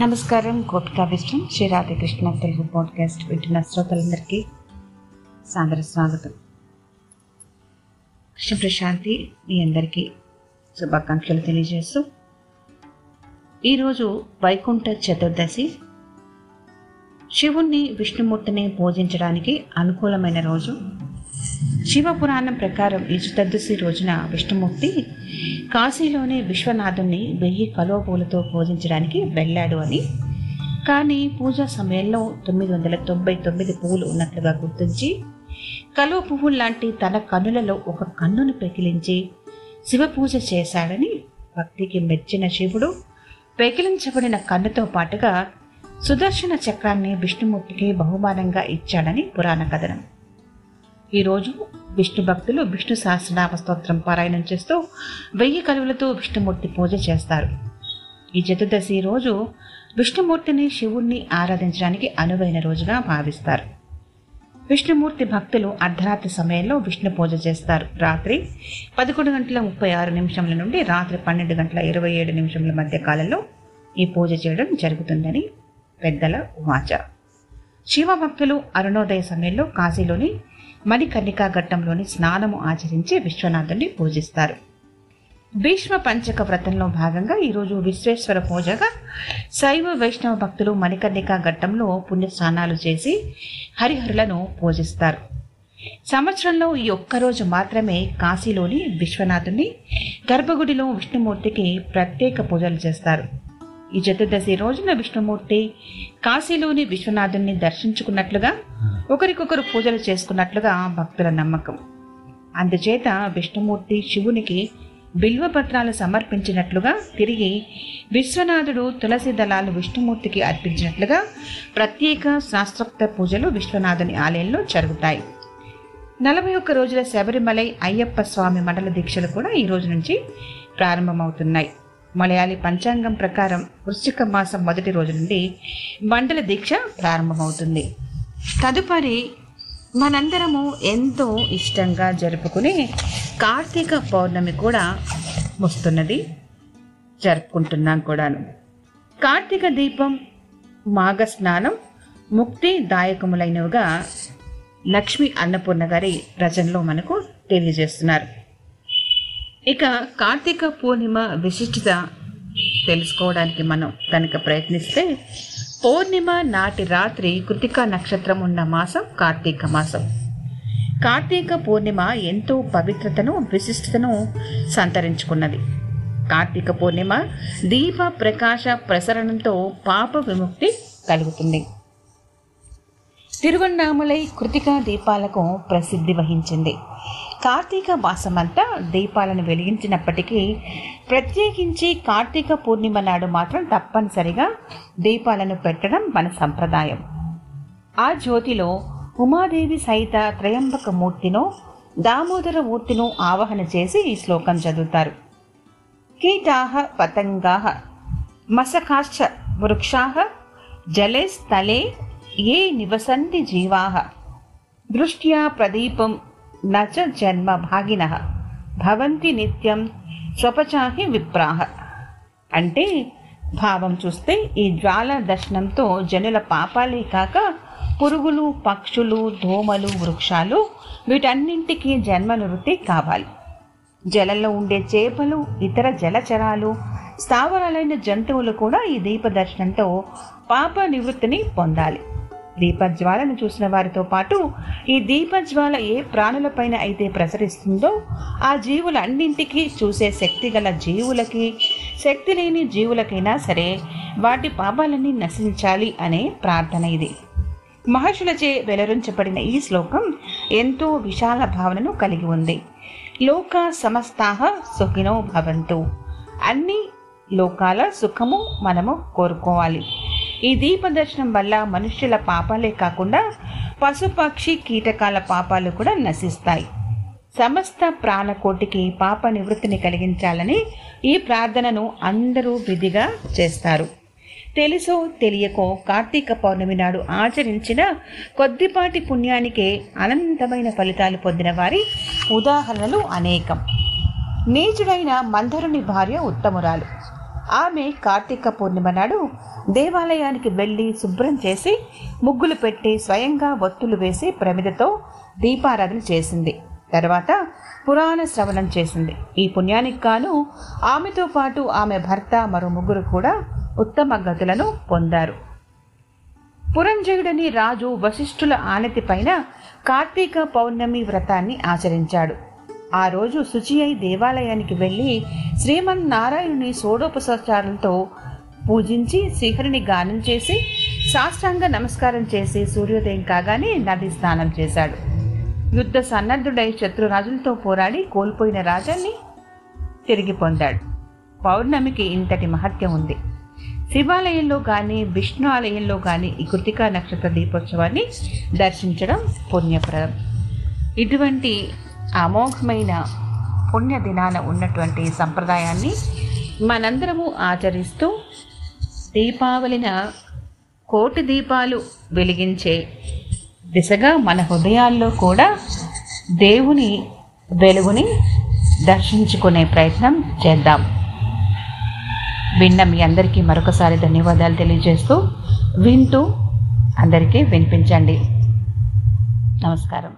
నమస్కారం. గోపికా విష్ణు శ్రీ రాధాకృష్ణ తెలుగు పాడ్కాస్ట్ వింటున్న శ్రోతలందరికీ సాదర స్వాగతం. కృష్ణ ప్రశాంతి మీ అందరికీ శుభాకాంక్షలు తెలియజేస్తూ ఈరోజు వైకుంఠ చతుర్దశి. శివుణ్ణి విష్ణుమూర్తిని పూజించడానికి అనుకూలమైన రోజు శివపురాణం ప్రకారం ఈ రోజున విష్ణుమూర్తి కాశీలోని విశ్వనాథుణ్ణి వెయ్యి కలువ పూలతో పూజించడానికి వెళ్ళాడు అని. కానీ పూజా సమయంలో తొమ్మిది వందల తొంభై తొమ్మిది పువ్వులు ఉన్నట్లుగా గుర్తించి కలువ పువ్వులు లాంటి తన కన్నులలో ఒక కన్నును పెకిలించి శివ పూజ చేశాడని భక్తికి మెచ్చిన శివుడు పెకిలించబడిన కన్నుతో పాటుగా సుదర్శన చక్రాన్ని విష్ణుమూర్తికి బహుమానంగా ఇచ్చాడని పురాణ కథనం. ఈరోజు విష్ణు భక్తులు విష్ణు సహస్రనామ స్తోత్రం పారాయణం చేస్తూ వెయ్యి కలువులతో విష్ణుమూర్తి పూజ చేస్తారు. ఈ చతుర్దశి రోజు విష్ణుమూర్తిని శివుణ్ణి ఆరాధించడానికి అనువైన రోజుగా భావిస్తారు. విష్ణుమూర్తి భక్తులు అర్ధరాత్రి సమయంలో విష్ణు పూజ చేస్తారు. రాత్రి పదకొండు గంటల ముప్పై ఆరు నిమిషంల నుండి రాత్రి పన్నెండు గంటల ఇరవై ఏడు నిమిషంల మధ్య కాలంలో ఈ పూజ చేయడం జరుగుతుందని పెద్దల వాచ. శివ భక్తులు అరుణోదయ సమయంలో కాశీలోని మణికర్ణికా ఘట్టంలోని స్నానము ఆచరించి విశ్వనాథుని పూజిస్తారు. భీష్మ పంచక వ్రతంలో భాగంగా ఈరోజు విశ్వేశ్వర పూజగా శైవ వైష్ణవ భక్తులు మణికర్ణికా ఘట్టంలో పుణ్యస్నానాలు చేసి హరిహరులను పూజిస్తారు. సంవత్సరంలో ఈ ఒక్కరోజు మాత్రమే కాశీలోని విశ్వనాథుని గర్భగుడిలో విష్ణుమూర్తికి ప్రత్యేక పూజలు చేస్తారు. ఈ చతుర్దశి రోజున విష్ణుమూర్తి కాశీలోని విశ్వనాథుని దర్శించుకున్నట్లుగా ఒకరికొకరు పూజలు చేసుకున్నట్లుగా భక్తుల నమ్మకం. అందుచేత విష్ణుమూర్తి శివునికి బిల్వపత్రాలు సమర్పించినట్లుగా తిరిగి విశ్వనాథుడు తులసి దళాలు విష్ణుమూర్తికి అర్పించినట్లుగా ప్రత్యేక శాస్త్రోక్త పూజలు విశ్వనాథుని ఆలయంలో జరుగుతాయి. నలభై ఒక్క రోజుల శబరిమలై అయ్యప్ప స్వామి మండల దీక్షలు కూడా ఈ రోజు నుంచి ప్రారంభమవుతున్నాయి. మలయాళీ పంచాంగం ప్రకారం వృశ్చిక మాసం మొదటి రోజు నుండి మండల దీక్ష ప్రారంభమవుతుంది. తదుపరి మనందరము ఎంతో ఇష్టంగా జరుపుకునే కార్తీక పౌర్ణమి కూడా వస్తున్నది. జరుపుకుంటున్నాం కూడాను. కార్తీక దీపం మాఘ స్నానం ముక్తి దాయకములైనవిగా లక్ష్మి అన్నపూర్ణ గారి రచనలో మనకు తెలియజేస్తున్నారు. ఇక కార్తీక పూర్ణిమ విశిష్టత తెలుసుకోవడానికి మనం కనుక ప్రయత్నిస్తే పౌర్ణిమ నాటి రాత్రి కృతికా నక్షత్రం ఉన్న మాసం కార్తీక మాసం. కార్తీక పూర్ణిమ ఎంతో పవిత్రతను విశిష్టతను సంతరించుకున్నది. కార్తీక పూర్ణిమ దీప ప్రకాశ ప్రసరణంతో పాప విముక్తి కలుగుతుంది. తిరువన్నామలై కృతికా దీపాలకు ప్రసిద్ధి వహించింది. కార్తీక మాసమంతా దీపాలను వెలిగించినప్పటికీ ప్రత్యేకించి కార్తీక పూర్ణిమ నాడు మాత్రం తప్పనిసరిగా దీపాలను పెట్టడం మన సంప్రదాయం. ఆ జ్యోతిలో ఉమాదేవి సహిత త్రయంబక మూర్తినో దామోదర మూర్తిను ఆవాహన చేసి ఈ శ్లోకం చదువుతారు. కీటాహ పతంగాహ మసకాశ్చ వృక్షాహ జలే స్థలే ఏ నివసంతి జీవాహ. దృష్ట్యా ప్రదీపం నచ జన్మ భాగిన భవంతి నిత్యం స్వపచాహి విప్రాహ అంటే భావం చూస్తే ఈ జ్వాల దర్శనంతో జనుల పాపాలే కాక పురుగులు పక్షులు దోమలు వృక్షాలు వీటన్నింటికి జన్మ నివృత్తి కావాలి. జలంలో ఉండే చేపలు ఇతర జలచరాలు స్థావరాలైన జంతువులు కూడా ఈ దీప దర్శనంతో పాప నివృత్తిని పొందాలి. దీపజ్వాలను చూసిన వారితో పాటు ఈ దీపజ్వాల ఏ ప్రాణులపైన అయితే ప్రసరిస్తుందో ఆ జీవులన్నింటికీ చూసే శక్తి గల జీవులకి శక్తి లేని జీవులకైనా సరే వాటి పాపాలన్నీ నశించాలి అనే ప్రార్థన ఇది. మహర్షులచే వెలరించబడిన ఈ శ్లోకం ఎంతో విశాల భావనను కలిగి ఉంది. లోక సమస్తాహ సుఖినో భవంతు. అన్ని లోకాల సుఖము మనము కోరుకోవాలి. ఈ దీపదర్శనం వల్ల మనుష్యుల పాపాలే కాకుండా పశుపక్షి కీటకాల పాపాలు కూడా నశిస్తాయి. సమస్త ప్రాణకోటికి పాప నివృత్తిని కలిగించాలని ఈ ప్రార్థనను అందరూ విధిగా చేస్తారు. తెలుసో తెలియకో కార్తీక పౌర్ణమి నాడు ఆచరించిన కొద్దిపాటి పుణ్యానికే అనంతమైన ఫలితాలు పొందిన వారి ఉదాహరణలు అనేకం. నీచుడైన మందరుని భార్య ఉత్తమురాలు. ఆమె కార్తీక పూర్ణిమ నాడు దేవాలయానికి వెళ్ళి శుభ్రం చేసి ముగ్గులు పెట్టి స్వయంగా ఒత్తులు వేసి ప్రమిదతో దీపారాధన చేసింది. తర్వాత పురాణ శ్రవణం చేసింది. ఈ పుణ్యానికి గాను ఆమెతో పాటు ఆమె భర్త మరో ముగ్గురు కూడా ఉత్తమ గతులను పొందారు. పురంజయుడని రాజు వశిష్ఠుల ఆనతి పైన కార్తీక పౌర్ణమి వ్రతాన్ని ఆచరించాడు. ఆ రోజు శుచి అయి దేవాలయానికి వెళ్ళి శ్రీమన్నారాయణుని షోడోపసచారంతో పూజించి శ్రీహరిని గానం చేసి సాష్టాంగ నమస్కారం చేసి సూర్యోదయం కాగానే నది స్నానం చేశాడు. యుద్ధ సన్నద్ధుడై శత్రురాజులతో పోరాడి కోల్పోయిన రాజాన్ని తిరిగి పొందాడు. పౌర్ణమికి ఇంతటి మహత్యం ఉంది. శివాలయంలో కానీ విష్ణు ఆలయంలో కానీ ఈ కృతికా నక్షత్ర దీపోత్సవాన్ని దర్శించడం పుణ్యప్రదం. ఇటువంటి అమోఘమైన పుణ్యదినాన ఉన్నటువంటి సంప్రదాయాన్ని మనందరము ఆచరిస్తూ దీపావళిన కోటి దీపాలు వెలిగించే దిశగా మన హృదయాల్లో కూడా దేవుని వెలుగుని దర్శించుకునే ప్రయత్నం చేద్దాం. విన్న మీ అందరికీ మరొకసారి ధన్యవాదాలు తెలియజేస్తూ వింటూ అందరికీ వినిపించండి. నమస్కారం.